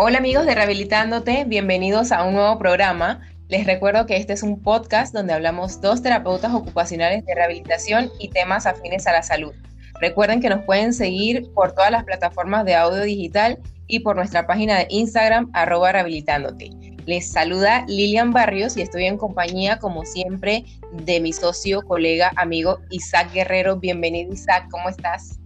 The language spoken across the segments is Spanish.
Hola amigos de Rehabilitándote, bienvenidos a un nuevo programa. Les recuerdo que este es un podcast donde hablamos dos terapeutas ocupacionales de rehabilitación y temas afines a la salud. Recuerden que nos pueden seguir por todas las plataformas de audio digital y por nuestra página de Instagram, arroba rehabilitándote. Les saluda Lilian Barrios y estoy en compañía, como siempre, de mi socio, colega, amigo Isaac Guerrero. Bienvenido, Isaac, ¿cómo estás?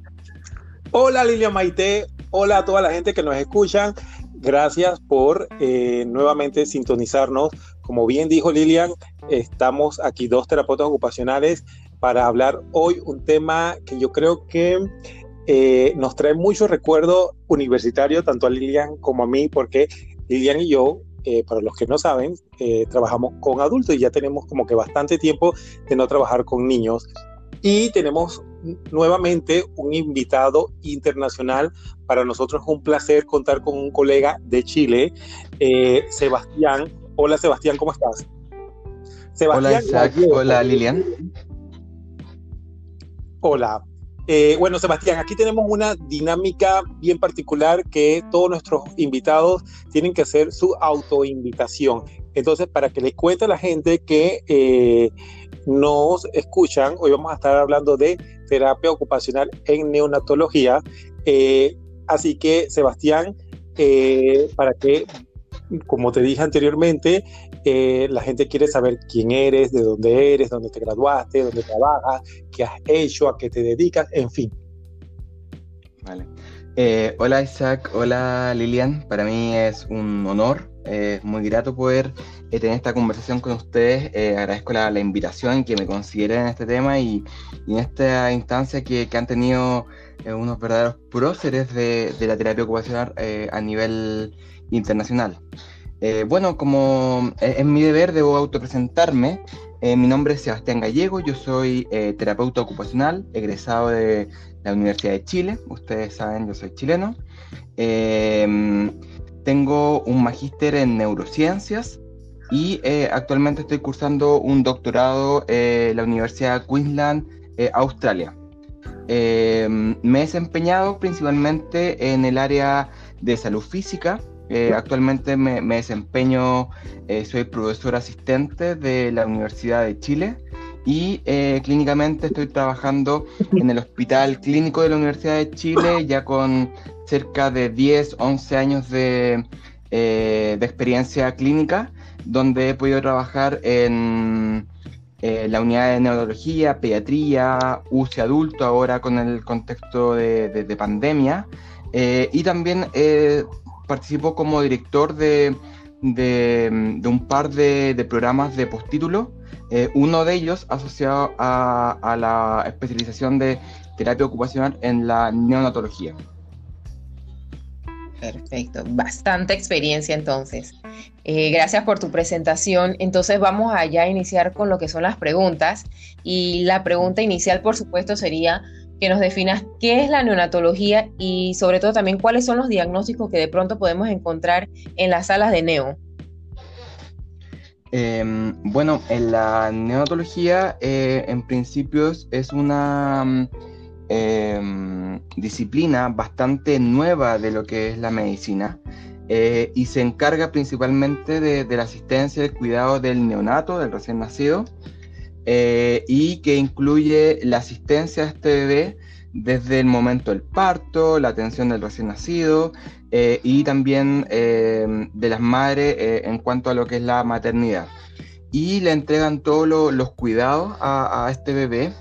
Hola, Lilian Maite. Hola a toda la gente que nos escuchan. Gracias por eh, nuevamente sintonizarnos. Como bien dijo Lilian, estamos aquí dos terapeutas ocupacionales para hablar hoy un tema que yo creo que eh, nos trae mucho recuerdo universitario, tanto a Lilian como a mí, porque Lilian y yo, eh, para los que no saben, trabajamos con adultos y ya tenemos como que bastante tiempo de no trabajar con niños. Y tenemos nuevamente un invitado internacional. Para nosotros es un placer contar con un colega de Chile, eh, Sebastián. Hola Sebastián, ¿cómo estás? hola Isaac, hola Lilian. Hola. Eh, bueno, Sebastián, aquí tenemos una dinámica bien particular que todos nuestros invitados tienen que hacer su autoinvitación. Entonces, para que les cuente a la gente que eh, nos escuchan, hoy vamos a estar hablando de terapia ocupacional en neonatología. Eh, así que, Sebastián, eh, para que, como te dije anteriormente, eh, la gente quiere saber quién eres, de dónde eres, dónde te graduaste, dónde trabajas, qué has hecho, a qué te dedicas, en fin. Vale. hola Isaac, hola Lilian, para mí es un honor, es muy grato poder tener esta conversación con ustedes. Eh, agradezco la, invitación que me consideren en este tema y, en esta instancia que, han tenido eh, unos verdaderos próceres de, la terapia ocupacional eh, a nivel internacional. bueno, como es mi deber, debo autopresentarme. mi nombre es Sebastián Gallego, yo soy terapeuta ocupacional, egresado de la Universidad de Chile. Ustedes saben, yo soy chileno. Tengo un magíster en neurociencias y eh, actualmente estoy cursando un doctorado en la Universidad de Queensland, eh, Australia. Eh, me he desempeñado principalmente en el área de salud física. actualmente me, desempeño, soy profesor asistente de la Universidad de Chile y clínicamente estoy trabajando en el Hospital Clínico de la Universidad de Chile ya con cerca de 10, 11 años de, de experiencia clínica donde he podido trabajar en eh, la unidad de neurología, pediatría, UCI adulto, ahora con el contexto de, pandemia. Eh, y también eh, participo como director de, un par de, programas de postítulo, uno de ellos asociado a la especialización de terapia ocupacional en la neonatología. Perfecto, bastante experiencia entonces. Eh, gracias por tu presentación. Entonces vamos allá a iniciar con lo que son las preguntas. Y la pregunta inicial, por supuesto, sería que nos definas qué es la neonatología y sobre todo también cuáles son los diagnósticos que de pronto podemos encontrar en las salas de neo. Em, bueno, en la neonatología eh, en principio es una Em, disciplina bastante nueva de lo que es la medicina eh, y se encarga principalmente de, la asistencia y el cuidado del neonato, del recién nacido, eh, y que incluye la asistencia a este bebé desde el momento del parto, la atención del recién nacido eh, y también em, de las madres en cuanto a lo que es la maternidad. Y le entregan todos los cuidados a, a este bebé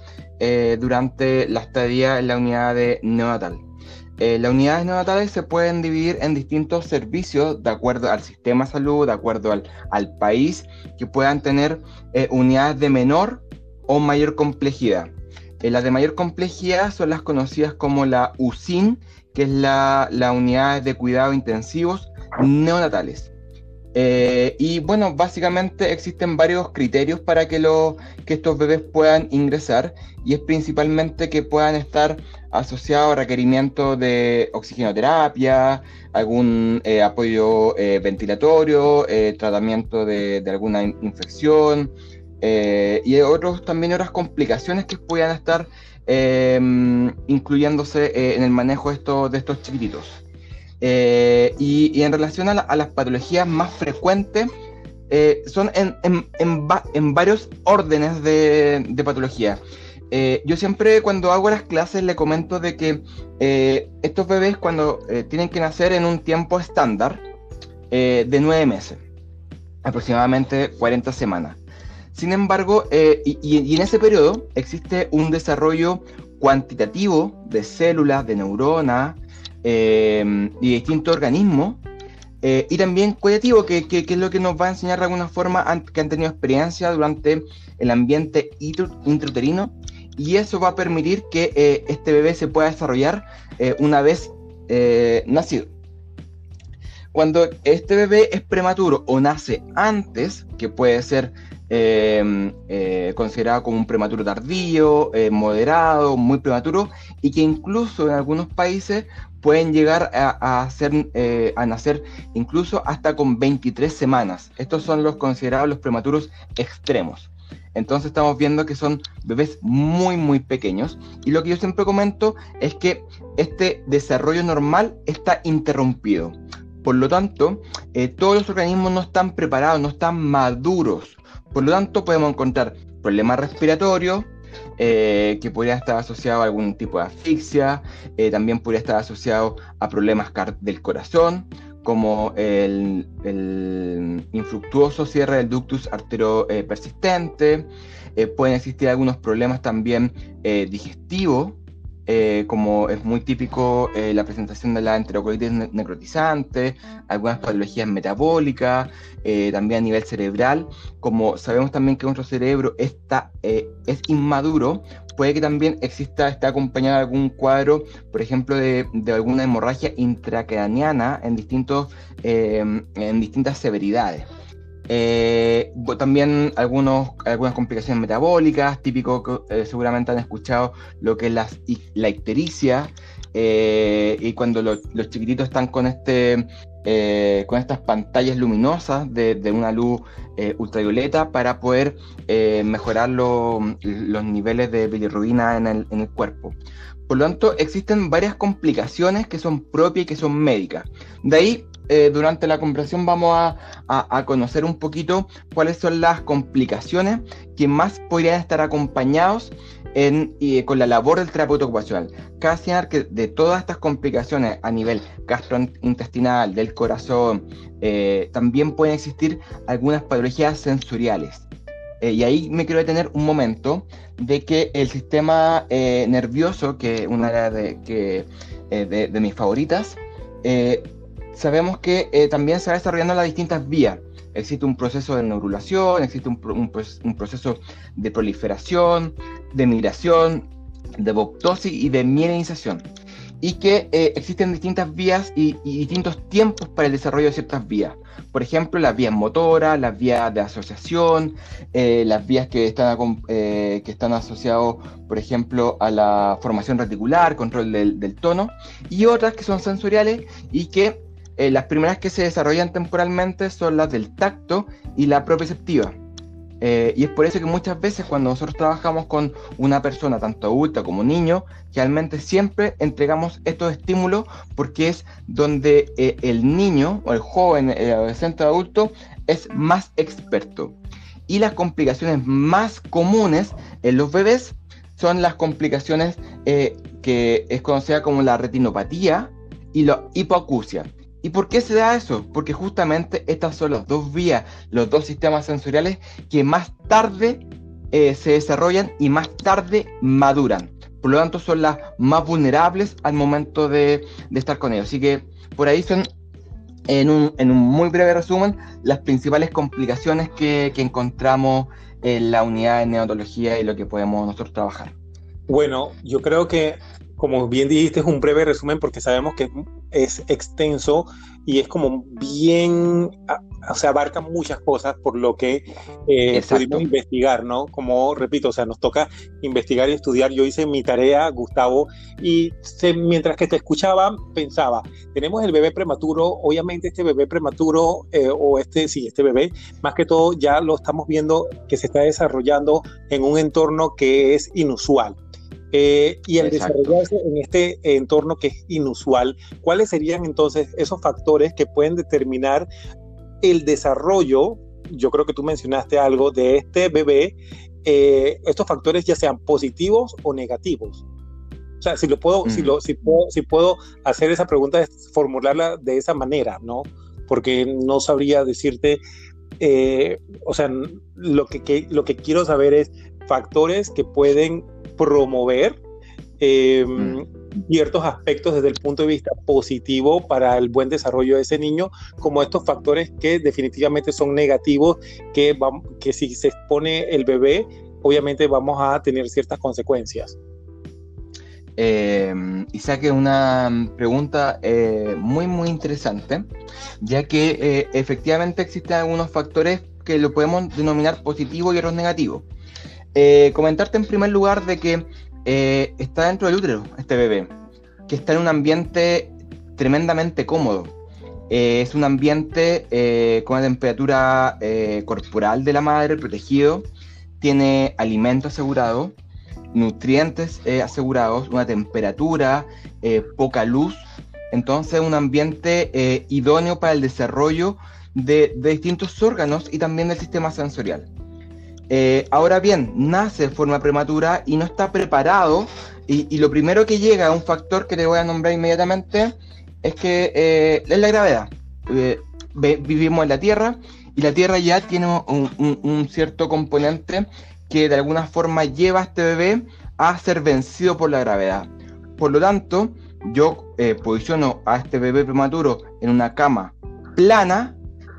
eh, durante la estadía en la unidad de neonatal. Eh, las unidades neonatales se pueden dividir en distintos servicios de acuerdo al sistema de salud, de acuerdo al, país, que puedan tener eh, unidades de menor o mayor complejidad. las de mayor complejidad son las conocidas como la USIN, que es la, la unidad de cuidados intensivos neonatales. Eh, y bueno, básicamente existen varios criterios para que, que estos bebés puedan ingresar y es principalmente que puedan estar asociados a requerimientos de oxigenoterapia, algún eh, apoyo eh, ventilatorio, tratamiento de, alguna infección y otros también otras complicaciones que puedan estar incluyéndose en el manejo de estos, de estos chiquititos. Eh, y, en relación a, las patologías más frecuentes, eh, son en, en, varios órdenes de, de patología. Eh, yo siempre cuando hago las clases le comento de que estos bebés cuando tienen que nacer en un tiempo estándar de nueve meses, aproximadamente 40 semanas. Sin embargo, y, y, en ese periodo existe un desarrollo cuantitativo de células, de neuronas, eh, y distintos organismos, eh, y también cualitativo, que, es lo que nos va a enseñar de alguna forma que han tenido experiencia durante el ambiente intrauterino, y eso va a permitir que eh, este bebé se pueda desarrollar una vez nacido. Cuando este bebé es prematuro o nace antes, que puede ser considerado como un prematuro tardío, moderado, muy prematuro, y que incluso en algunos países pueden llegar a, eh, a nacer incluso hasta con 23 semanas. Estos son los considerados los prematuros extremos. Entonces estamos viendo que son bebés muy, muy pequeños. Y lo que yo siempre comento es que este desarrollo normal está interrumpido. Por lo tanto, eh, todos los organismos no están preparados, no están maduros. Por lo tanto, podemos encontrar problemas respiratorios, eh, que podría estar asociado a algún tipo de asfixia, eh, también podría estar asociado a problemas del corazón, como el, infructuoso cierre del ductus artero eh, persistente, pueden existir algunos problemas también digestivos, eh, como es muy típico eh, la presentación de la enterocolitis necrotizante, algunas patologías metabólicas, eh, también a nivel cerebral, como sabemos también que nuestro cerebro está, es inmaduro, puede que también exista, esté acompañado de algún cuadro, por ejemplo, de, de alguna hemorragia intracraniana en, distintos, en distintas severidades. Eh, también algunos, algunas complicaciones metabólicas, típico eh, seguramente han escuchado lo que es la, ictericia, eh, y cuando los chiquititos están con, este, con estas pantallas luminosas de, una luz ultravioleta para poder mejorar los niveles de bilirrubina en el, en el cuerpo. Por lo tanto, existen varias complicaciones que son propias y que son médicas. De ahí eh, durante la conversación vamos a, conocer un poquito cuáles son las complicaciones que más podrían estar acompañados en, con la labor del terapeuta ocupacional. Cabe señalar que de todas estas complicaciones a nivel gastrointestinal, del corazón, eh, también pueden existir algunas patologías sensoriales. Eh, y ahí me quiero detener un momento de que el sistema nervioso, que es una de, que, de mis favoritas, sabemos que eh, también se va desarrollando las distintas vías. Existe un proceso de neurulación, existe un, proceso de proliferación, de migración, de boptosis y de mielinización. Y que eh, existen distintas vías y, distintos tiempos para el desarrollo de ciertas vías. Por ejemplo, las vías motoras, las vías de asociación, eh, las vías que están, que están asociadas, por ejemplo, a la formación reticular, control del tono, y otras que son sensoriales y que eh, las primeras que se desarrollan temporalmente son las del tacto y la propioceptiva. Eh, y es por eso que muchas veces cuando nosotros trabajamos con una persona, tanto adulta como niño, realmente siempre entregamos estos estímulos porque es donde eh, el niño o el joven, el adolescente o adulto es más experto. Y las complicaciones más comunes en los bebés son las complicaciones que es conocida como la retinopatía y la hipoacusia. ¿Y por qué se da eso? Porque justamente estas son las dos vías, los dos sistemas sensoriales que más tarde eh, se desarrollan y más tarde maduran. Por lo tanto, son las más vulnerables al momento de, estar con ellos. Así que por ahí son, en un, muy breve resumen, las principales complicaciones que, que encontramos en la unidad de neonatología y lo que podemos nosotros trabajar. Bueno, yo creo que como bien dijiste, es un breve resumen porque sabemos que es extenso y es como bien, o sea, abarca muchas cosas por lo que eh, pudimos investigar, ¿no? Como repito, o sea, nos toca investigar y estudiar. Yo hice mi tarea, Gustavo, y mientras que te escuchaba, pensaba, tenemos el bebé prematuro, obviamente este bebé prematuro, eh, o este, sí, este bebé, más que todo ya lo estamos viendo que se está desarrollando en un entorno que es inusual eh, y el desarrollarse en este entorno que es inusual, ¿cuáles serían entonces esos factores que pueden determinar el desarrollo? Yo creo que tú mencionaste algo de este bebé, eh, estos factores ya sean positivos o negativos. O sea, si lo puedo, si lo, si puedo, si puedo hacer esa pregunta, formularla de esa manera, ¿no? Porque no sabría decirte, eh, o sea, lo que, lo que quiero saber es factores que pueden promover eh, ciertos aspectos desde el punto de vista positivo para el buen desarrollo de ese niño, como estos factores que definitivamente son negativos, que, que si se expone el bebé, obviamente vamos a tener ciertas consecuencias. Eh, y saque una pregunta eh, muy, muy interesante, ya que eh, efectivamente existen algunos factores que lo podemos denominar positivo y otros negativos. Comentarte en primer lugar de que está dentro del útero este bebé, que está en un ambiente tremendamente cómodo. es un ambiente con una temperatura corporal de la madre protegido, tiene alimento asegurado, nutrientes eh, asegurados, una temperatura, eh, poca luz, entonces un ambiente eh, idóneo para el desarrollo de, distintos órganos y también del sistema sensorial. Ahora bien, nace de forma prematura y no está preparado y, lo primero que llega un factor que te voy a nombrar inmediatamente es que es la gravedad. vivimos en la Tierra y la Tierra ya tiene un cierto componente que de alguna forma lleva a este bebé a ser vencido por la gravedad. Por lo tanto, yo eh, posiciono a este bebé prematuro en una cama plana,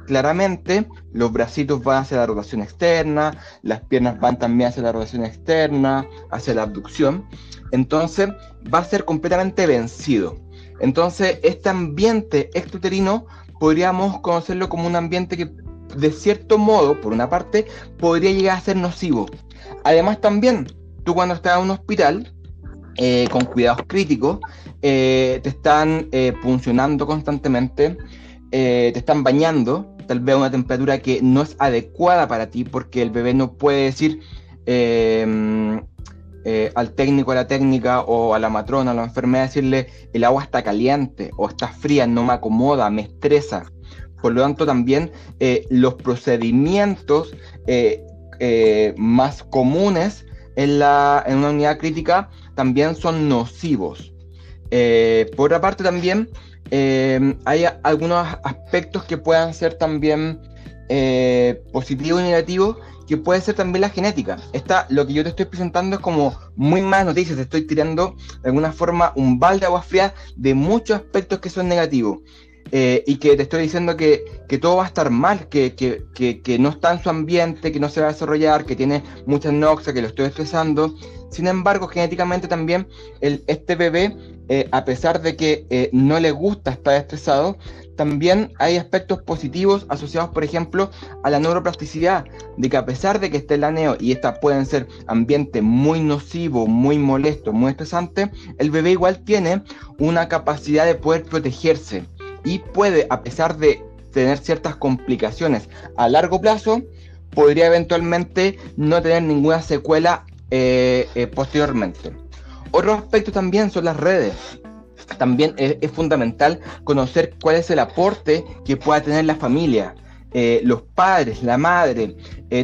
claramente los bracitos van hacia la rotación externa, las piernas van también hacia la rotación externa, hacia la abducción, entonces va a ser completamente vencido. Entonces, este ambiente extrauterino podríamos conocerlo como un ambiente que de cierto modo, por una parte, podría llegar a ser nocivo. Además también, tú cuando estás en un hospital, eh, con cuidados críticos, eh, te están eh, funcionando constantemente, te están bañando, tal vez a una temperatura que no es adecuada para ti, porque el bebé no puede decir al técnico, a la técnica o a la matrona, a la enfermera, decirle el agua está caliente o está fría, no me acomoda, me estresa. Por lo tanto, también eh, los procedimientos eh, eh, más comunes en, la, en una unidad crítica también son nocivos. por otra parte, también hay algunos aspectos que puedan ser también positivos y negativos que puede ser también la genética. Esta, lo que yo te estoy presentando es como muy malas noticias, te estoy tirando de alguna forma un balde de agua fría de muchos aspectos que son negativos. Eh, y que te estoy diciendo que, todo va a estar mal, que, no está en su ambiente, que no se va a desarrollar, que tiene mucha noxa, que lo estoy estresando. Sin embargo, genéticamente también el, este bebé, eh, a pesar de que eh, no le gusta estar estresado, también hay aspectos positivos asociados, por ejemplo, a la neuroplasticidad, de que a pesar de que esté el aneo y esta pueden ser ambiente muy nocivo, muy molesto, muy estresante, el bebé igual tiene una capacidad de poder protegerse y puede, a pesar de tener ciertas complicaciones a largo plazo, podría eventualmente no tener ninguna secuela eh, eh, posteriormente. Otro aspecto también son las redes. También es, fundamental conocer cuál es el aporte que pueda tener la familia, eh, los padres, la madre,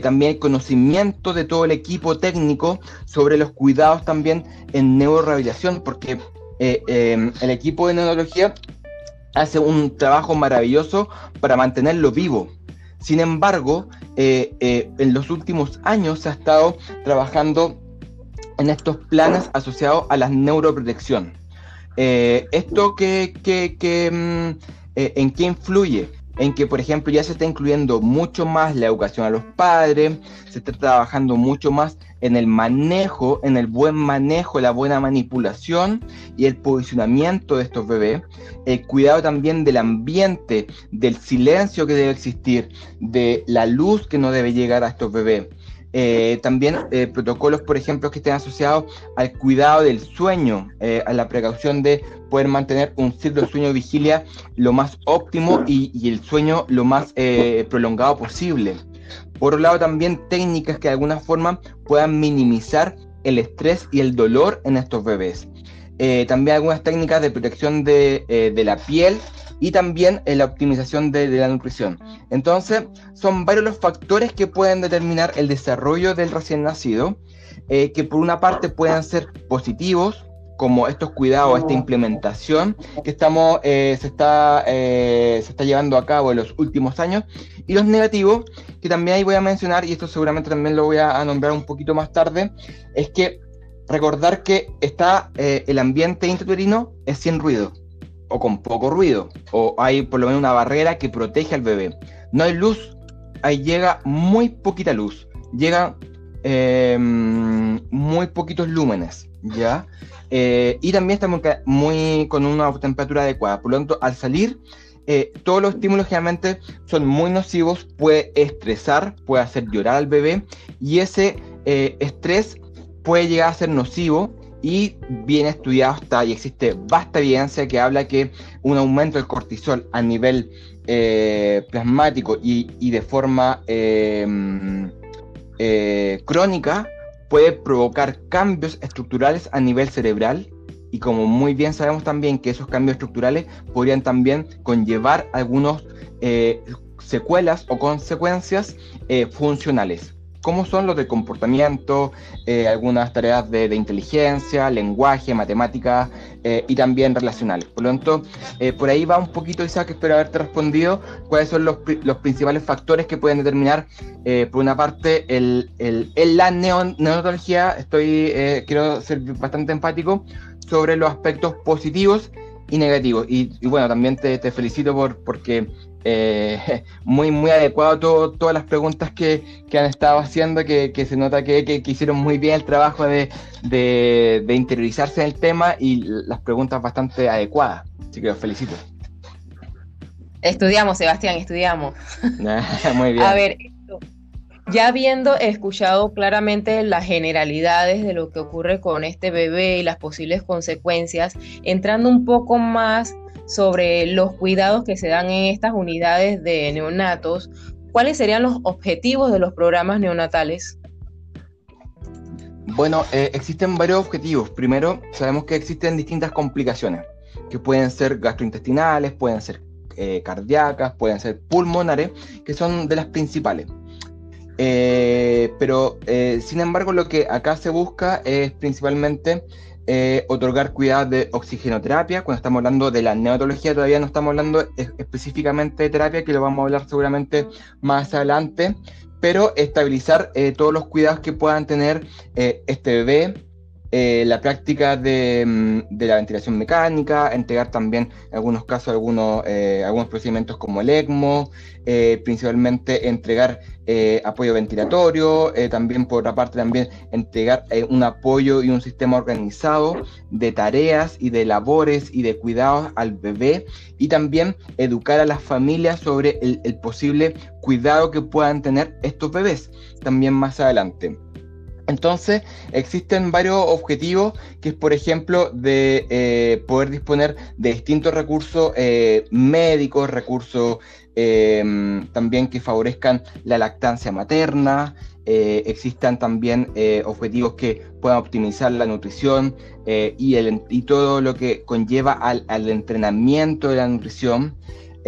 también el conocimiento de todo el equipo técnico sobre los cuidados también en neurorehabilitación, porque el equipo de neurología hace un trabajo maravilloso para mantenerlo vivo. Sin embargo, eh, eh, en los últimos años se ha estado trabajando en estos planes asociados a la neuroprotección. Eh, ¿Esto mm, en qué influye? En que, por ejemplo, ya se está incluyendo mucho más la educación a los padres, se está trabajando mucho más en el manejo, en el buen manejo, la buena manipulación y el posicionamiento de estos bebés, el cuidado también del ambiente, del silencio que debe existir, de la luz que no debe llegar a estos bebés. Eh, también eh, protocolos, por ejemplo, que estén asociados al cuidado del sueño, eh, a la precaución de poder mantener un ciclo de sueño vigilia lo más óptimo y, el sueño lo más prolongado posible. Por otro lado, también técnicas que de alguna forma puedan minimizar el estrés y el dolor en estos bebés. También algunas técnicas de protección de la piel y también la optimización de, la nutrición. Entonces, son varios los factores que pueden determinar el desarrollo del recién nacido, que por una parte pueden ser positivos, como estos cuidados, esta implementación que estamos, eh, se, está, eh, se está llevando a cabo en los últimos años, y los negativos, que también ahí voy a mencionar, y esto seguramente también lo voy a, nombrar un poquito más tarde, es que recordar que está eh, el ambiente intrauterino es sin ruido, o con poco ruido, o hay por lo menos una barrera que protege al bebé. No hay luz, ahí llega muy poquita luz, llegan muy poquitos lúmenes, ¿ya? Eh, y también estamos muy con una temperatura adecuada. Por lo tanto, al salir, eh, todos los estímulos generalmente son muy nocivos, puede estresar, puede hacer llorar al bebé y ese eh, estrés puede llegar a ser nocivo y bien estudiado está y existe vasta evidencia que habla que un aumento del cortisol a nivel plasmático y, y, de forma crónica puede provocar cambios estructurales a nivel cerebral. Y como muy bien sabemos también que esos cambios estructurales podrían también conllevar algunos eh, secuelas o consecuencias eh, funcionales como son los de comportamiento, eh, algunas tareas de, inteligencia, lenguaje, matemáticas eh, y también relacionales. Por lo tanto, eh, por ahí va un poquito, Isaac, espero haberte respondido cuáles son los, principales factores que pueden determinar, por una parte, el, la neonatología, estoy, quiero ser bastante empático, sobre los aspectos positivos y negativos. Y, bueno, también te, te felicito por porque eh, muy, muy adecuado todo, todas las preguntas que, han estado haciendo, que, se nota que, hicieron muy bien el trabajo de, interiorizarse en el tema y las preguntas bastante adecuadas. Así que los felicito. Estudiamos, Sebastián, estudiamos. muy bien. A ver, ya habiendo escuchado claramente las generalidades de lo que ocurre con este bebé y las posibles consecuencias, entrando un poco más sobre los cuidados que se dan en estas unidades de neonatos, ¿cuáles serían los objetivos de los programas neonatales? Bueno, eh, existen varios objetivos. Primero, sabemos que existen distintas complicaciones, que pueden ser gastrointestinales, pueden ser eh, cardíacas, pueden ser pulmonares, que son de las principales. Eh, pero, sin embargo, lo que acá se busca es principalmente eh, otorgar cuidados de oxigenoterapia. Cuando estamos hablando de la neonatología, todavía no estamos hablando específicamente de terapia, que lo vamos a hablar seguramente más adelante, pero estabilizar eh, todos los cuidados que puedan tener eh, este bebé, eh, la práctica de, mm, de, la ventilación mecánica, entregar también en algunos casos algunos, eh, algunos procedimientos como el ECMO, eh, principalmente entregar apoyo ventilatorio, también por otra parte también entregar un apoyo y un sistema organizado de tareas y de labores y de cuidados al bebé y también educar a las familias sobre el posible cuidado que puedan tener estos bebés también más adelante. Entonces, existen varios objetivos, que es, por ejemplo, de eh, poder disponer de distintos recursos eh, médicos, recursos em, también que favorezcan la lactancia materna, eh, existan también objetivos que puedan optimizar la nutrición y, el, y, todo lo que conlleva al, al entrenamiento de la nutrición.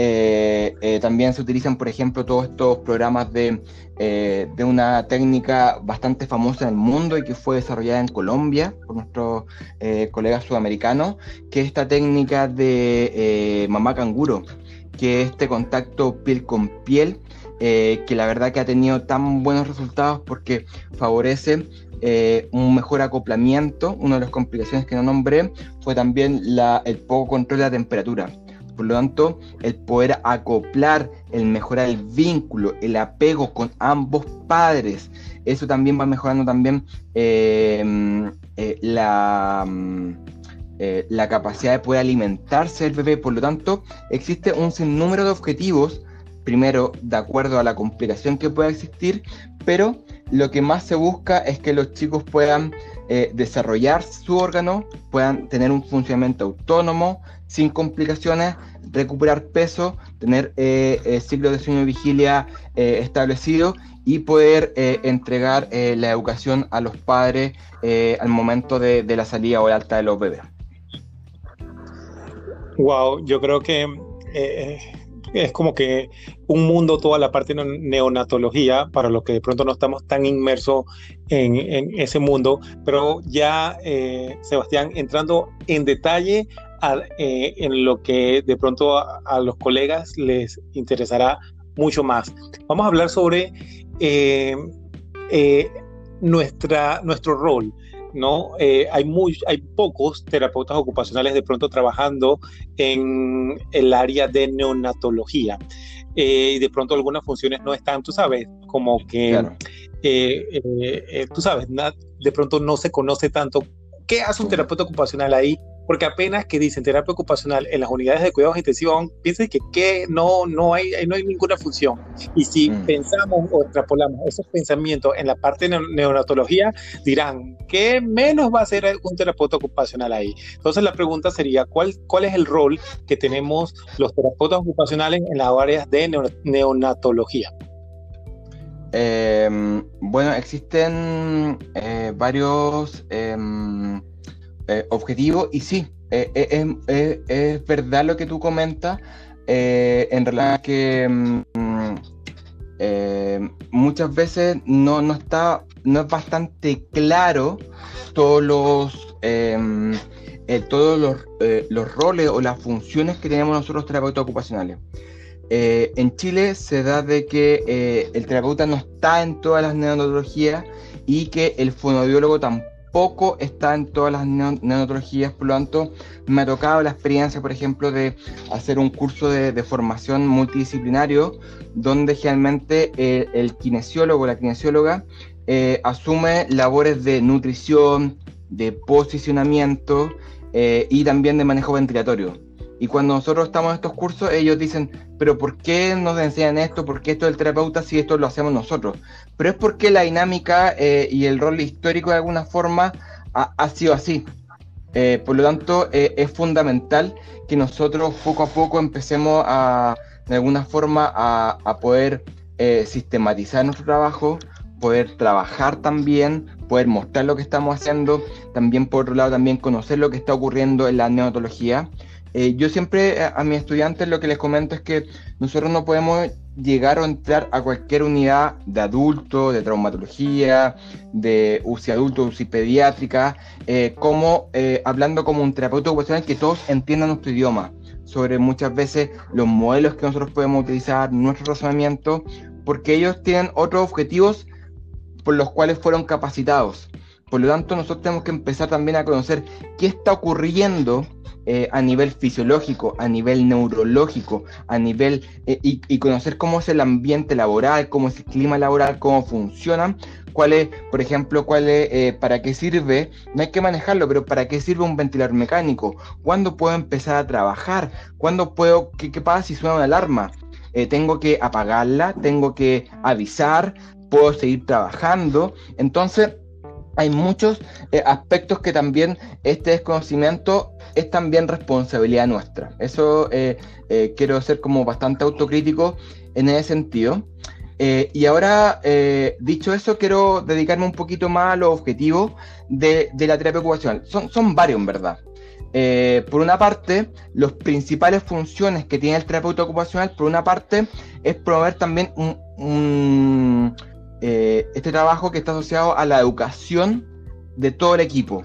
Eh, eh, también se utilizan, por ejemplo, todos estos programas de, eh, de, una técnica bastante famosa en el mundo y que fue desarrollada en Colombia por nuestros colegas sudamericanos, que es esta técnica de mamá canguro, que es este contacto piel con piel, que la verdad que ha tenido tan buenos resultados porque favorece un mejor acoplamiento. Una de las complicaciones que no nombré fue también el poco control de la temperatura. Por lo tanto, el poder acoplar, el mejorar el vínculo, el apego con ambos padres, eso también va mejorando también eh, eh, la, mm, eh, la capacidad de poder alimentarse del bebé. Por lo tanto, existe un sinnúmero de objetivos, primero de acuerdo a la complicación que pueda existir, pero lo que más se busca es que los chicos puedan desarrollar su órgano, puedan tener un funcionamiento autónomo, sin complicaciones, recuperar peso, tener eh, ciclo de sueño y vigilia establecido y poder entregar la educación a los padres al momento de, de la salida o el alta de los bebés. Wow, yo creo que es como que un mundo toda la parte de neonatología, para los que de pronto no estamos tan inmersos en, ese mundo, pero ya, eh, Sebastián, entrando en detalle eh, en lo que de pronto a, los colegas les interesará mucho más. Vamos a hablar sobre eh, nuestra, nuestro rol ¿no? Eh, hay, muy, hay pocos terapeutas ocupacionales de pronto trabajando en el área de neonatología. Eh, y de pronto algunas funciones no están, tú sabes, como que, eh, tú sabes, de pronto no se conoce tanto. ¿Qué hace un terapeuta ocupacional ahí? Porque apenas que dicen terapia ocupacional en las unidades de cuidados intensivos, piensen que, que no, no, hay, no hay ninguna función. Y si mm. pensamos o extrapolamos esos pensamientos en la parte de neonatología, dirán, ¿qué menos va a ser un terapeuta ocupacional ahí? Entonces la pregunta sería, ¿cuál, cuál es el rol que tenemos los terapeutas ocupacionales en las áreas de neonatología? Em, bueno, existen eh, varios... Em, eh, objetivo y sí, eh, eh, es verdad lo que tú comentas en realidad que mm, muchas veces no, no está, no es bastante claro todos los em, todos los, los, roles o las funciones que tenemos nosotros terapeutas ocupacionales. en Chile se da de que el terapeuta no está en todas las neonatologías y que el fonoaudiólogo tampoco poco está en todas las neonatologías, por lo tanto, me ha tocado la experiencia, por ejemplo, de hacer un curso de, formación multidisciplinario, donde generalmente el, kinesiólogo o la kinesióloga eh, asume labores de nutrición, de posicionamiento eh, y también de manejo ventilatorio. Y cuando nosotros estamos en estos cursos, ellos dicen, pero ¿por qué nos enseñan esto? ¿Por qué esto del terapeuta si esto lo hacemos nosotros? Pero es porque la dinámica eh, y el rol histórico de alguna forma ha, sido así. Eh, por lo tanto, eh, es fundamental que nosotros poco a poco empecemos a, de alguna forma, a, poder sistematizar nuestro trabajo, poder trabajar también, poder mostrar lo que estamos haciendo, también por otro lado también conocer lo que está ocurriendo en la neonatología eh, yo siempre eh, a, mis estudiantes lo que les comento es que nosotros no podemos llegar o entrar a cualquier unidad de adulto, de traumatología, de UCI adulto, UCI pediátrica, eh, como hablando como un terapeuta ocupacional que todos entiendan nuestro idioma, sobre muchas veces los modelos que nosotros podemos utilizar, nuestro razonamiento, porque ellos tienen otros objetivos por los cuales fueron capacitados. Por lo tanto, nosotros tenemos que empezar también a conocer qué está ocurriendo eh, a nivel fisiológico, a nivel neurológico, a nivel eh, y, conocer cómo es el ambiente laboral, cómo es el clima laboral, cómo funciona, cuál es, por ejemplo, cuál es, eh, para qué sirve, no hay que manejarlo, pero para qué sirve un ventilador mecánico, cuándo puedo empezar a trabajar, cuándo puedo, qué pasa si suena una alarma, tengo que apagarla, tengo que avisar, puedo seguir trabajando, entonces hay muchos aspectos que también este desconocimiento es también responsabilidad nuestra. Eso eh, eh, quiero ser como bastante autocrítico en ese sentido. Eh, y ahora, dicho eso, quiero dedicarme un poquito más a los objetivos de, la terapia ocupacional. Son, son varios, en verdad. por una parte, las principales funciones que tiene el terapeuta ocupacional, por una parte, es promover también este trabajo que está asociado a la educación de todo el equipo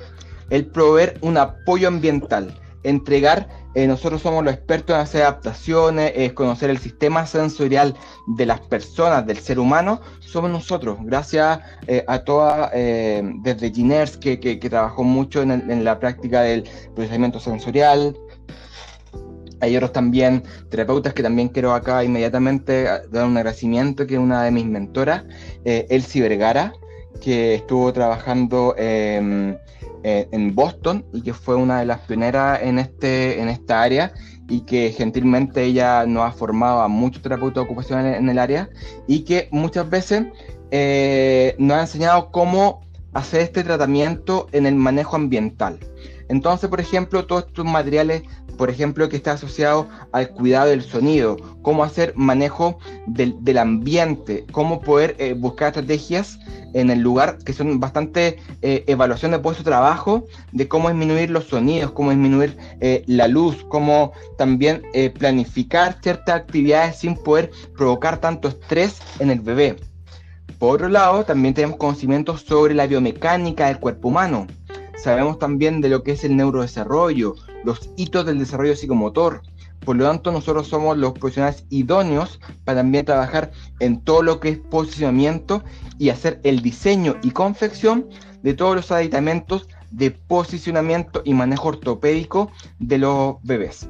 el proveer un apoyo ambiental, entregar, eh, nosotros somos los expertos en hacer adaptaciones, es conocer el sistema sensorial de las personas, del ser humano, somos nosotros, gracias eh, a toda, eh, desde Giners, que, que, trabajó mucho en, en, la práctica del procesamiento sensorial. Hay otros también terapeutas que también quiero acá inmediatamente dar un agradecimiento, que es una de mis mentoras, Elsie Vergara, que estuvo trabajando em, eh, en Boston y que fue una de las pioneras en, este, en esta área y que gentilmente ella nos ha formado a muchos terapeutas ocupacionales en el área y que muchas veces eh, nos ha enseñado cómo hacer este tratamiento en el manejo ambiental. Entonces, por ejemplo, todos estos materiales, por ejemplo, que está asociado al cuidado del sonido, cómo hacer manejo del, ambiente, cómo poder eh, buscar estrategias en el lugar que son bastante eh, evaluación de puesto de trabajo, de cómo disminuir los sonidos, cómo disminuir eh, la luz, cómo también planificar ciertas actividades sin poder provocar tanto estrés en el bebé. Por otro lado, también tenemos conocimientos sobre la biomecánica del cuerpo humano sabemos también de lo que es el neurodesarrollo, los hitos del desarrollo psicomotor. Por lo tanto, nosotros somos los profesionales idóneos para también trabajar en todo lo que es posicionamiento y hacer el diseño y confección de todos los aditamentos de posicionamiento y manejo ortopédico de los bebés.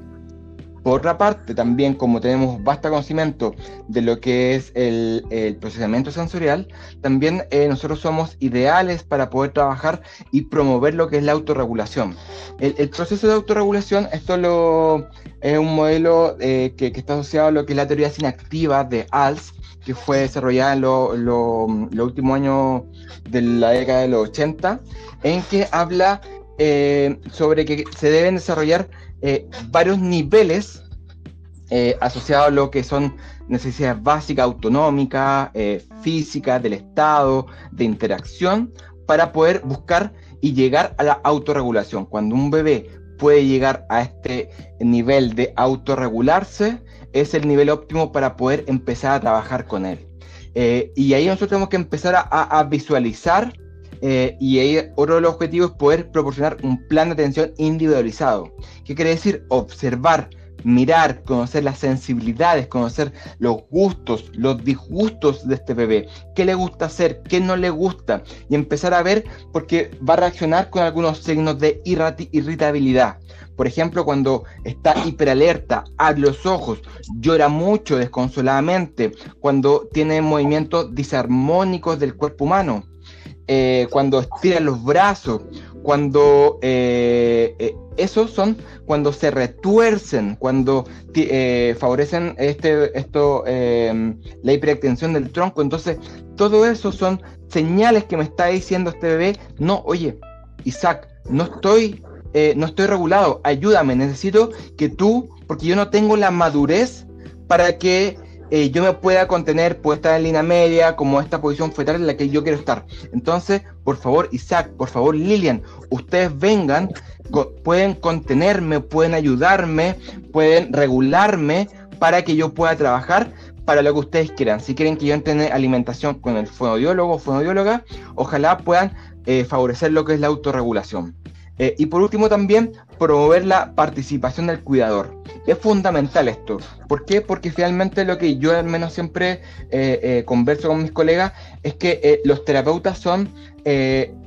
Por otra parte, también como tenemos vasto conocimiento de lo que es el, procesamiento sensorial, también eh, nosotros somos ideales para poder trabajar y promover lo que es la autorregulación. El, proceso de autorregulación, esto es un modelo eh, que, está asociado a lo que es la teoría sinactiva de ALS, que fue desarrollada en los lo, últimos años de la década de los 80, en que habla eh, sobre que se deben desarrollar eh, varios niveles eh, asociados a lo que son necesidades básicas, autonómicas, físicas, del Estado, de interacción, para poder buscar y llegar a la autorregulación. Cuando un bebé puede llegar a este nivel de autorregularse, es el nivel óptimo para poder empezar a trabajar con él. y ahí nosotros tenemos que empezar a visualizar eh, y otro de los objetivos es poder proporcionar un plan de atención individualizado. ¿Qué quiere decir? Observar, mirar, conocer las sensibilidades, conocer los gustos, los disgustos de este bebé, qué le gusta hacer, qué no le gusta, y empezar a ver porque va a reaccionar con algunos signos de irritabilidad. Por ejemplo, cuando está hiperalerta, abre los ojos, llora mucho desconsoladamente, cuando tiene movimientos disarmónicos del cuerpo humano. Eh, cuando estiran los brazos, cuando eh, eh, esos son cuando se retuercen, cuando favorecen este, esto, em, la hiperextensión del tronco. Entonces, todo eso son señales que me está diciendo este bebé, no, oye, Isaac, no estoy, no estoy regulado, ayúdame, necesito que tú, porque yo no tengo la madurez para que eh, yo me pueda contener, pueda estar en línea media, como esta posición fetal en la que yo quiero estar. Entonces, por favor, Isaac, por favor, Lilian, ustedes vengan, pueden contenerme, pueden ayudarme, pueden regularme para que yo pueda trabajar para lo que ustedes quieran. Si quieren que yo entrene alimentación con el fonoaudiólogo o fonoaudióloga, ojalá puedan eh, favorecer lo que es la autorregulación. Eh, y por último también promover la participación del cuidador. Es fundamental esto. ¿Por qué? Porque finalmente lo que yo al menos siempre eh, eh, converso con mis colegas es que los terapeutas son,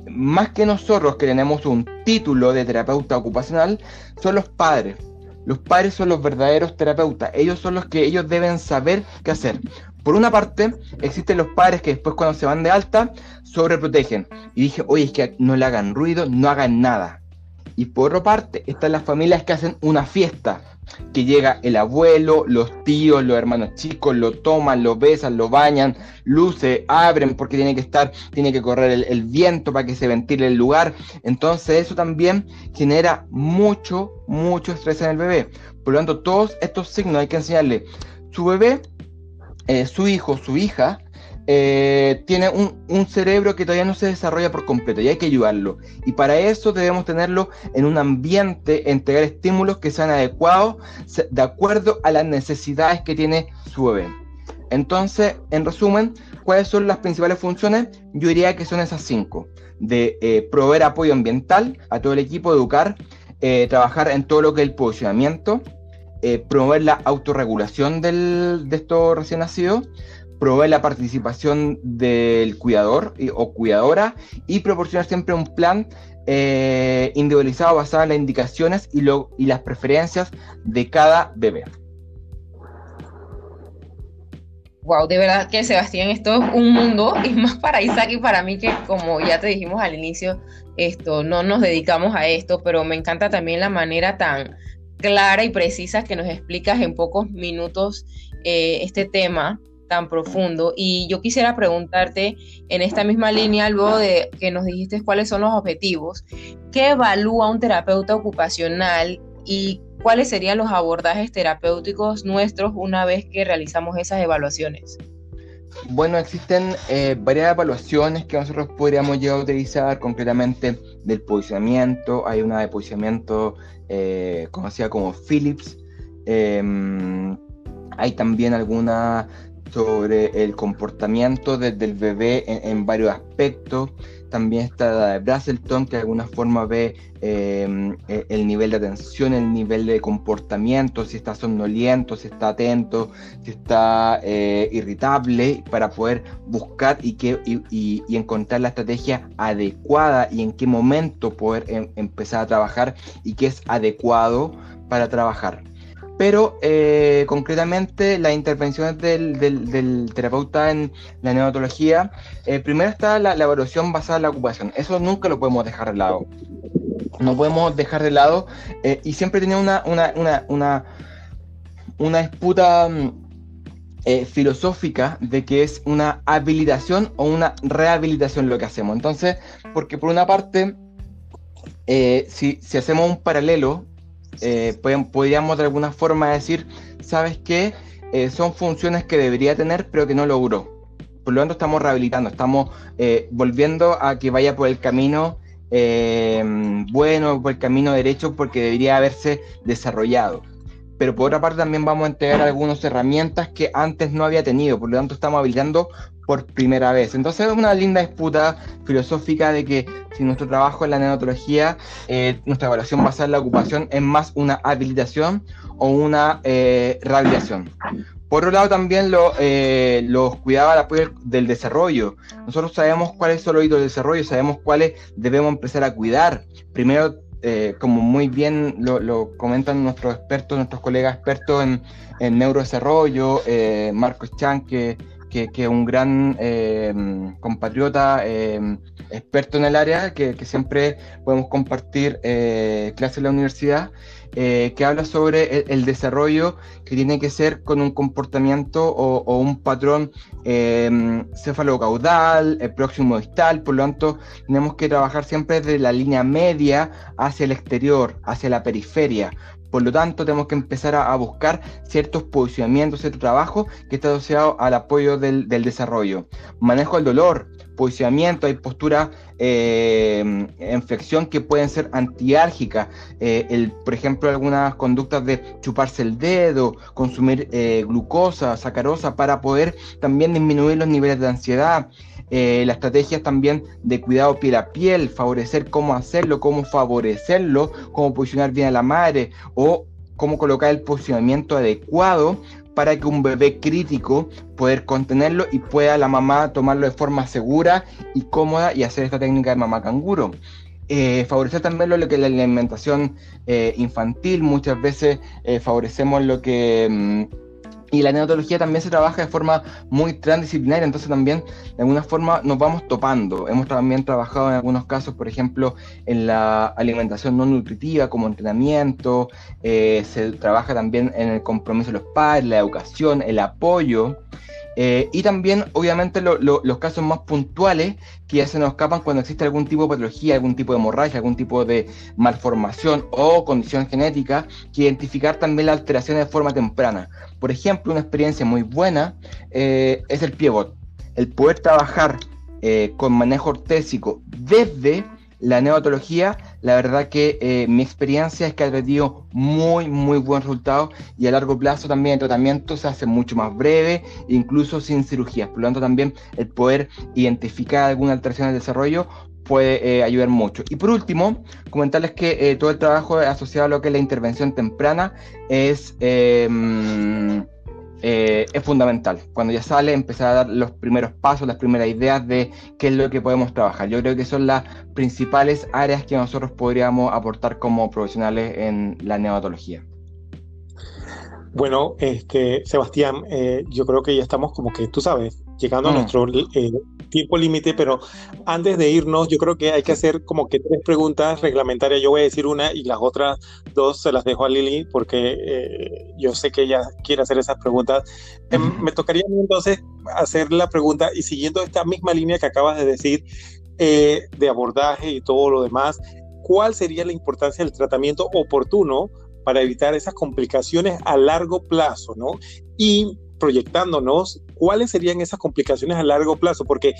más que nosotros que tenemos un título de terapeuta ocupacional, son los padres. Los padres son los verdaderos terapeutas. Ellos son los que ellos deben saber qué hacer. Por una parte, existen los padres que después cuando se van de alta, sobreprotegen. Y dije, oye, es que no le hagan ruido, no hagan nada. Y por otra parte, están las familias que hacen una fiesta, que llega el abuelo, los tíos, los hermanos chicos, lo toman, lo besan, lo bañan, luce, abren porque tiene que estar, tiene que correr el, el, viento para que se ventile el lugar. Entonces eso también genera mucho, mucho estrés en el bebé. Por lo tanto, todos estos signos hay que enseñarle. Su bebé, eh, su hijo, su hija, eh, tiene un, cerebro que todavía no se desarrolla por completo y hay que ayudarlo. Y para eso debemos tenerlo en un ambiente, entregar estímulos que sean adecuados de acuerdo a las necesidades que tiene su bebé. Entonces, en resumen, ¿cuáles son las principales funciones? Yo diría que son esas cinco. De eh, proveer apoyo ambiental a todo el equipo, educar, trabajar en todo lo que es el posicionamiento, promover la autorregulación del, de estos recién nacidos, proveer la participación del cuidador o cuidadora y proporcionar siempre un plan eh, individualizado basado en las indicaciones y, lo, y las preferencias de cada bebé. Wow, de verdad que Sebastián, esto es un mundo, y más para Isaac y para mí, que como ya te dijimos al inicio, esto no nos dedicamos a esto, pero me encanta también la manera tan clara y precisa que nos explicas en pocos minutos eh, este tema tan profundo. Y yo quisiera preguntarte en esta misma línea, luego de que nos dijiste cuáles son los objetivos, ¿qué evalúa un terapeuta ocupacional y cuáles serían los abordajes terapéuticos nuestros una vez que realizamos esas evaluaciones? Bueno, existen eh, varias evaluaciones que nosotros podríamos llegar a utilizar, concretamente del posicionamiento. Hay una de posicionamiento eh, conocida como Philips. Em, hay también alguna sobre el comportamiento del bebé en, varios aspectos. También está la de Brazelton, que de alguna forma ve em, e, el nivel de atención, el nivel de comportamiento, si está somnoliento, si está atento, si está eh, irritable, para poder buscar y, que, y, encontrar la estrategia adecuada y en qué momento poder em, empezar a trabajar y qué es adecuado para trabajar pero eh, concretamente las intervenciones del, terapeuta en la neonatología, eh, primero está la, evaluación basada en la ocupación, eso nunca lo podemos dejar de lado, no podemos dejar de lado eh, y siempre tenía una, una, una, una, una disputa mm, filosófica de que es una habilitación o una rehabilitación lo que hacemos, entonces, porque por una parte, si, si hacemos un paralelo, eh, podríamos de alguna forma decir, ¿sabes qué? Eh, son funciones que debería tener, pero que no logró. Por lo tanto, estamos rehabilitando, estamos eh, volviendo a que vaya por el camino bueno, por el camino derecho, porque debería haberse desarrollado. Pero por otra parte, también vamos a entregar algunas herramientas que antes no había tenido, por lo tanto, estamos habilitando por primera vez. Entonces es una linda disputa filosófica de que si nuestro trabajo en la neonatología, eh, nuestra evaluación basada en la ocupación es más una habilitación o una eh, rehabilitación. Por otro lado, también lo, eh, los cuidados del desarrollo. Nosotros sabemos cuáles son los hitos del desarrollo, sabemos cuáles debemos empezar a cuidar. Primero, eh, como muy bien lo, comentan nuestros expertos, nuestros colegas expertos en, en neurodesarrollo, eh, Marcos Chan, que que, es un gran eh, compatriota, eh, experto en el área, que, siempre podemos compartir eh, clases en la universidad, que habla sobre el, desarrollo que tiene que ser con un comportamiento o, un patrón cefalocaudal, próximo distal, por lo tanto tenemos que trabajar siempre desde la línea media hacia el exterior, hacia la periferia, por lo tanto, tenemos que empezar a, buscar ciertos posicionamientos, cierto trabajo que está asociado al apoyo del, desarrollo. Manejo del dolor, posicionamiento, hay posturas eh, que pueden ser antiálgicas. Eh, por ejemplo, algunas conductas de chuparse el dedo, consumir eh, glucosa, sacarosa, para poder también disminuir los niveles de ansiedad. Eh, la estrategia también de cuidado piel a piel, favorecer cómo hacerlo, cómo favorecerlo, cómo posicionar bien a la madre o cómo colocar el posicionamiento adecuado para que un bebé crítico poder contenerlo y pueda la mamá tomarlo de forma segura y cómoda y hacer esta técnica de mamá canguro. Eh, favorecer también lo que es la alimentación eh, infantil, muchas veces favorecemos lo que mm, y la neonatología también se trabaja de forma muy transdisciplinaria, entonces también de alguna forma nos vamos topando. Hemos también trabajado en algunos casos, por ejemplo, en la alimentación no nutritiva como entrenamiento, eh, se trabaja también en el compromiso de los padres, la educación, el apoyo. Eh, y también, obviamente, los casos más puntuales que ya se nos escapan cuando existe algún tipo de patología, algún tipo de hemorragia, algún tipo de malformación o condición genética, que identificar también la alteración de forma temprana. Por ejemplo, una experiencia muy buena eh, es el piebot. El poder trabajar eh, con manejo ortésico desde la neonatología, la verdad que eh, mi experiencia es que ha tenido muy, muy buen resultado y a largo plazo también el tratamiento se hace mucho más breve, incluso sin cirugías. Por lo tanto, también el poder identificar alguna alteración del desarrollo puede eh, ayudar mucho. Y por último, comentarles que eh, todo el trabajo asociado a lo que es la intervención temprana es em, eh, es fundamental. Cuando ya sale, empezar a dar los primeros pasos, las primeras ideas de qué es lo que podemos trabajar. Yo creo que son las principales áreas que nosotros podríamos aportar como profesionales en la neonatología. Bueno, este, Sebastián, eh, yo creo que ya estamos como que, tú sabes, llegando a mm. nuestro eh, tiempo límite, pero antes de irnos, yo creo que hay que hacer como que tres preguntas reglamentarias. Yo voy a decir una y las otras dos se las dejo a Lili porque eh, yo sé que ella quiere hacer esas preguntas. Em, me tocaría entonces hacer la pregunta y siguiendo esta misma línea que acabas de decir eh, de abordaje y todo lo demás, ¿cuál sería la importancia del tratamiento oportuno para evitar esas complicaciones a largo plazo, ¿no? Y proyectándonos cuáles serían esas complicaciones a largo plazo, porque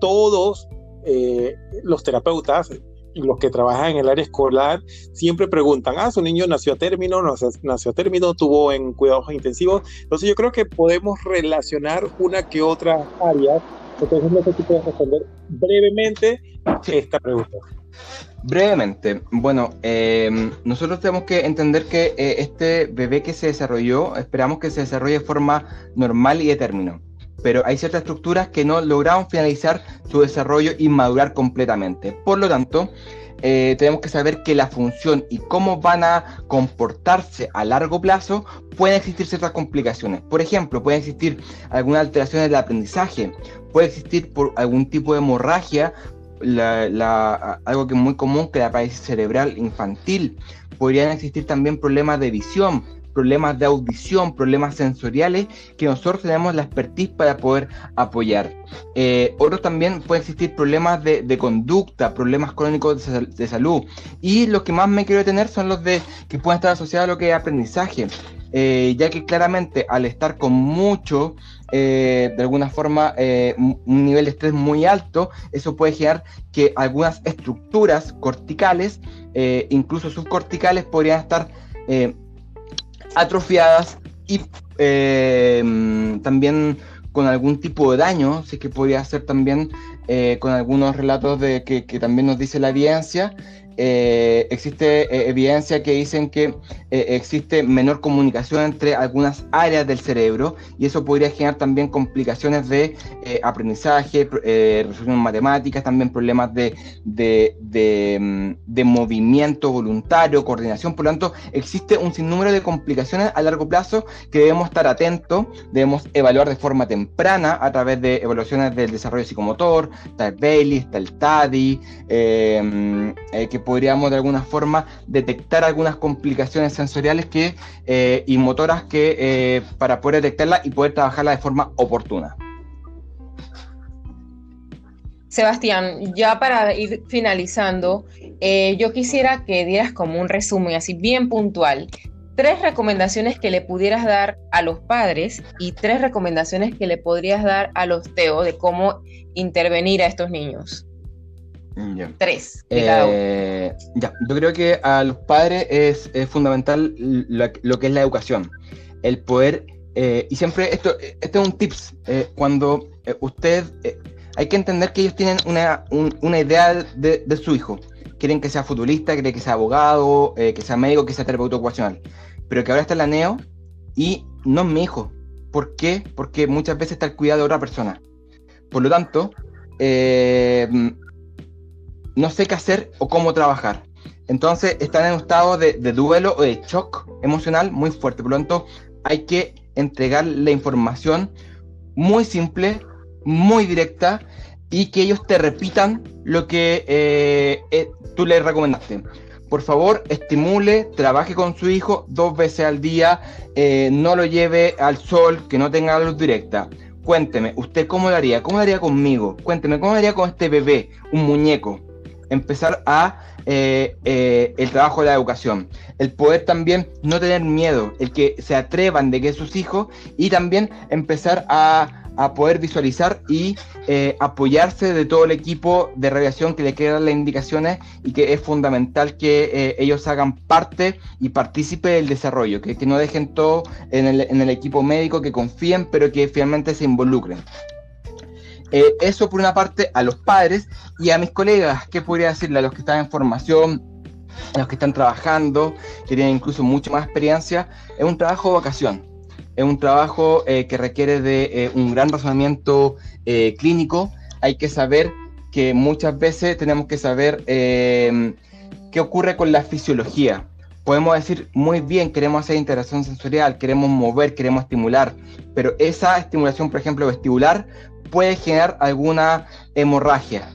todos eh, los terapeutas los que trabajan en el área escolar siempre preguntan, ah, su niño nació a término, nació a término, tuvo en cuidados intensivos. Entonces yo creo que podemos relacionar una que otra área. Entonces no sé si puedes responder brevemente esta pregunta. Brevemente, bueno, em, nosotros tenemos que entender que eh, este bebé que se desarrolló, esperamos que se desarrolle de forma normal y de término, pero hay ciertas estructuras que no lograron finalizar su desarrollo y madurar completamente. Por lo tanto, eh, tenemos que saber que la función y cómo van a comportarse a largo plazo pueden existir ciertas complicaciones. Por ejemplo, pueden existir algunas alteraciones del aprendizaje, puede existir por algún tipo de hemorragia la, algo que es muy común, que la parálisis cerebral infantil. Podrían existir también problemas de visión, problemas de audición, problemas sensoriales que nosotros tenemos la expertise para poder apoyar. Eh, otros también pueden existir problemas de, conducta, problemas crónicos de, salud. Y los que más me quiero detener son los de que pueden estar asociados a lo que es aprendizaje. Eh, ya que claramente al estar con mucho eh, de alguna forma eh, un nivel de estrés muy alto, eso puede generar que algunas estructuras corticales, eh, incluso subcorticales, podrían estar atrofiadas y también con algún tipo de daño, sí que podría ser también con algunos relatos de que, que, también nos dice la evidencia, eh, existe eh, evidencia que dicen que eh, existe menor comunicación entre algunas áreas del cerebro y eso podría generar también complicaciones de aprendizaje, resolución matemáticas, también problemas de, de, mm, de, movimiento voluntario, coordinación. Por lo tanto, existe un sinnúmero de complicaciones a largo plazo que debemos estar atentos, debemos evaluar de forma temprana a través de evaluaciones del desarrollo psicomotor, está el Bailey, está el TADI, mm, que podríamos de alguna forma detectar algunas complicaciones sensoriales que, eh, y motoras que eh, para poder detectarlas y poder trabajarlas de forma oportuna. Sebastián, ya para ir finalizando, eh, yo quisiera que dieras como un resumen así bien puntual, tres recomendaciones que le pudieras dar a los padres y tres recomendaciones que le podrías dar a los TEO de cómo intervenir a estos niños. Tres. Eh, ya, yo creo que a los padres es, fundamental lo, que es la educación. El poder, eh, y siempre esto, este es un tips, eh, cuando usted, hay que entender que ellos tienen una, una idea de, de, su hijo. Quieren que sea futbolista, quieren que sea abogado, que sea médico, que sea terapeuta ocupacional. Pero que ahora está en la NEO y no es mi hijo. ¿Por qué? Porque muchas veces está el cuidado de otra persona. Por lo tanto, eh, no sé qué hacer o cómo trabajar. Entonces están en un estado de, duelo o de shock emocional muy fuerte. Por lo tanto, hay que entregar la información muy simple, muy directa y que ellos te repitan lo que eh, eh, tú les recomendaste. Por favor, estimule, trabaje con su hijo dos veces al día, eh, no lo lleve al sol, que no tenga luz directa. Cuénteme, ¿usted cómo lo haría? ¿Cómo lo haría conmigo? Cuénteme, ¿cómo haría con este bebé, un muñeco? Empezar a eh, eh, el trabajo de la educación, el poder también no tener miedo, el que se atrevan de que sus hijos y también empezar a, poder visualizar y eh, apoyarse de todo el equipo de radiación que le quedan las indicaciones y que es fundamental que ellos hagan parte y participe del desarrollo, que, que no dejen todo en el, en el equipo médico, que confíen, pero que finalmente se involucren. Eh, eso por una parte a los padres y a mis colegas, ¿qué podría decirle a los que están en formación, a los que están trabajando, que tienen incluso mucha más experiencia? Es un trabajo de vocación, es un trabajo eh, que requiere de eh, un gran razonamiento clínico. Hay que saber que muchas veces tenemos que saber qué ocurre con la fisiología podemos decir muy bien, queremos hacer integración sensorial, queremos mover, queremos estimular, pero esa estimulación, por ejemplo, vestibular, puede generar alguna hemorragia,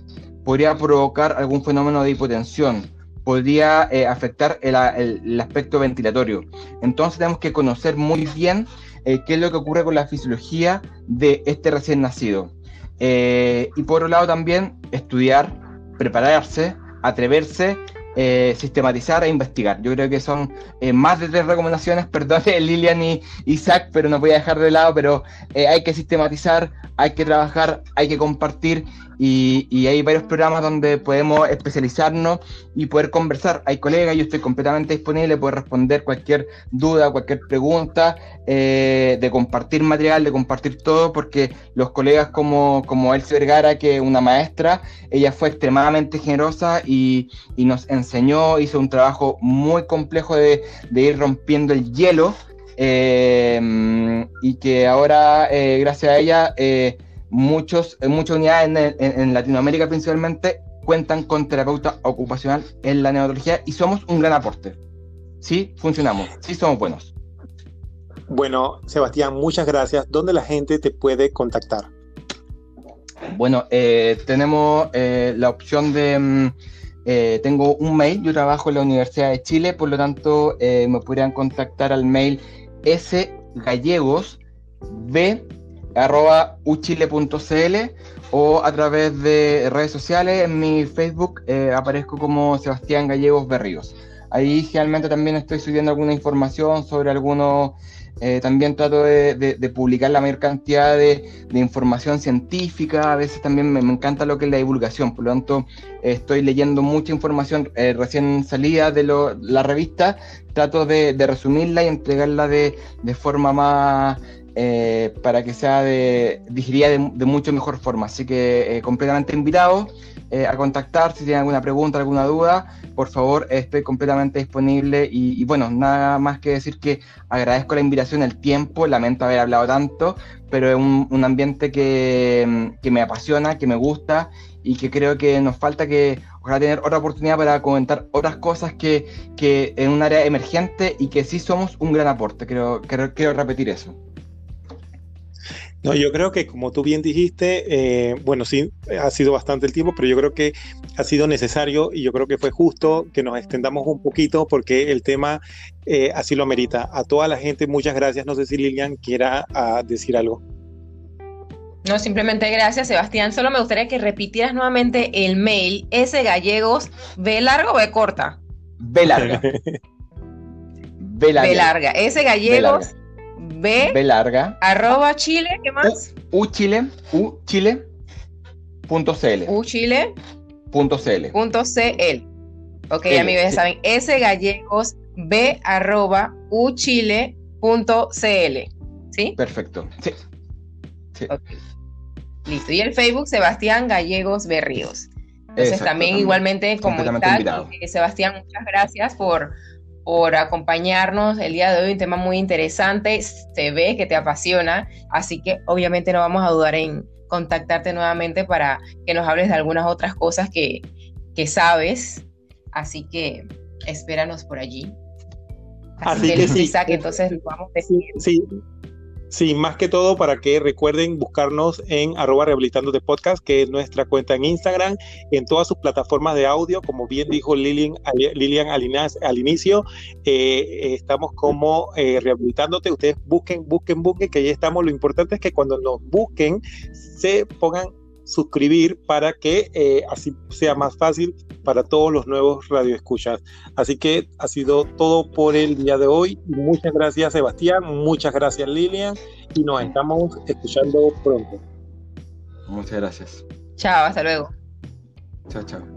podría provocar algún fenómeno de hipotensión, podría eh, afectar el, aspecto ventilatorio. Entonces tenemos que conocer muy bien eh, qué es lo que ocurre con la fisiología de este recién nacido. Eh, y por otro lado también estudiar, prepararse, atreverse sistematizar e investigar. Yo creo que son más de tres recomendaciones, perdón Lilian y Isaac, pero no voy a dejar de lado, pero hay que sistematizar, hay que trabajar, hay que compartir y, hay varios programas donde podemos especializarnos y poder conversar. Hay colegas, yo estoy completamente disponible, poder responder cualquier duda, cualquier pregunta, eh, de compartir material, de compartir todo, porque los colegas como, como Elsie Vergara, que es una maestra, ella fue extremadamente generosa y, nos enseñó, hizo un trabajo muy complejo de, ir rompiendo el hielo. Eh, y que ahora, eh, gracias a ella, muchos, muchas unidades en, Latinoamérica principalmente cuentan con terapeuta ocupacional en la neurología y somos un gran aporte. Sí, funcionamos, sí somos buenos. Bueno, Sebastián, muchas gracias. ¿Dónde la gente te puede contactar? Bueno, eh, tenemos eh, la opción de... Mm, eh, tengo un mail, yo trabajo en la Universidad de Chile, por lo tanto me podrían contactar al mail sgallegos b arroba uchile.cl o a través de redes sociales. En mi Facebook eh, aparezco como Sebastián Gallegos Berríos. Ahí generalmente también estoy subiendo alguna información sobre algunos... Eh, también trato de, publicar la mayor cantidad de, información científica, a veces también me, encanta lo que es la divulgación, por lo tanto estoy leyendo mucha información. Eh, recién salida de la revista, trato de, resumirla y entregarla de, forma más eh, para que sea de, digería de, mucho mejor forma. Así que eh, completamente invitado eh, a contactar si tienen alguna pregunta, alguna duda. Por favor, estoy completamente disponible. Y, bueno, nada más que decir que agradezco la invitación, el tiempo. Lamento haber hablado tanto, pero es un, ambiente que, me apasiona, que me gusta y que creo que nos falta que ojalá tener otra oportunidad para comentar otras cosas que, que en un área emergente y que sí somos un gran aporte. Quiero, quiero repetir eso. No, yo creo que como tú bien dijiste, eh, bueno, sí, ha sido bastante el tiempo, pero yo creo que ha sido necesario y yo creo que fue justo que nos extendamos un poquito porque el tema eh, así lo amerita. A toda la gente, muchas gracias. No sé si Lilian quiera ah, decir algo. No, simplemente gracias, Sebastián. Solo me gustaría que repitieras nuevamente el mail, ese gallegos, ¿B largo o B corta? B larga. B larga. B larga. Ese gallegos. B, B larga. Arroba Chile, ¿qué más? U, Chile, U Chile. Punto CL. U Chile. Punto CL. Punto CL. Ok, ya amigos, ya saben. S gallegos B arroba U Chile punto CL. ¿Sí? Perfecto. Sí. sí. Listo. Y el Facebook, Sebastián Gallegos Berríos. Entonces también igualmente como tal, Sebastián, muchas gracias por, por acompañarnos el día de hoy, un tema muy interesante, se ve que te apasiona, así que obviamente no vamos a dudar en contactarte nuevamente para que nos hables de algunas otras cosas que, que sabes, así que espéranos por allí. Así, que, sí, entonces vamos a decir. Sí, Sí, más que todo para que recuerden buscarnos en arroba rehabilitándote podcast, que es nuestra cuenta en Instagram, en todas sus plataformas de audio, como bien dijo Lilian, Lilian al, inicio, eh, estamos como eh, rehabilitándote, ustedes busquen, busquen, busquen, que ahí estamos, lo importante es que cuando nos busquen se pongan suscribir para que eh, así sea más fácil para todos los nuevos radioescuchas. Así que ha sido todo por el día de hoy. Muchas gracias Sebastián, muchas gracias Lilian y nos estamos escuchando pronto. Muchas gracias. Chao, hasta luego. Chao, chao.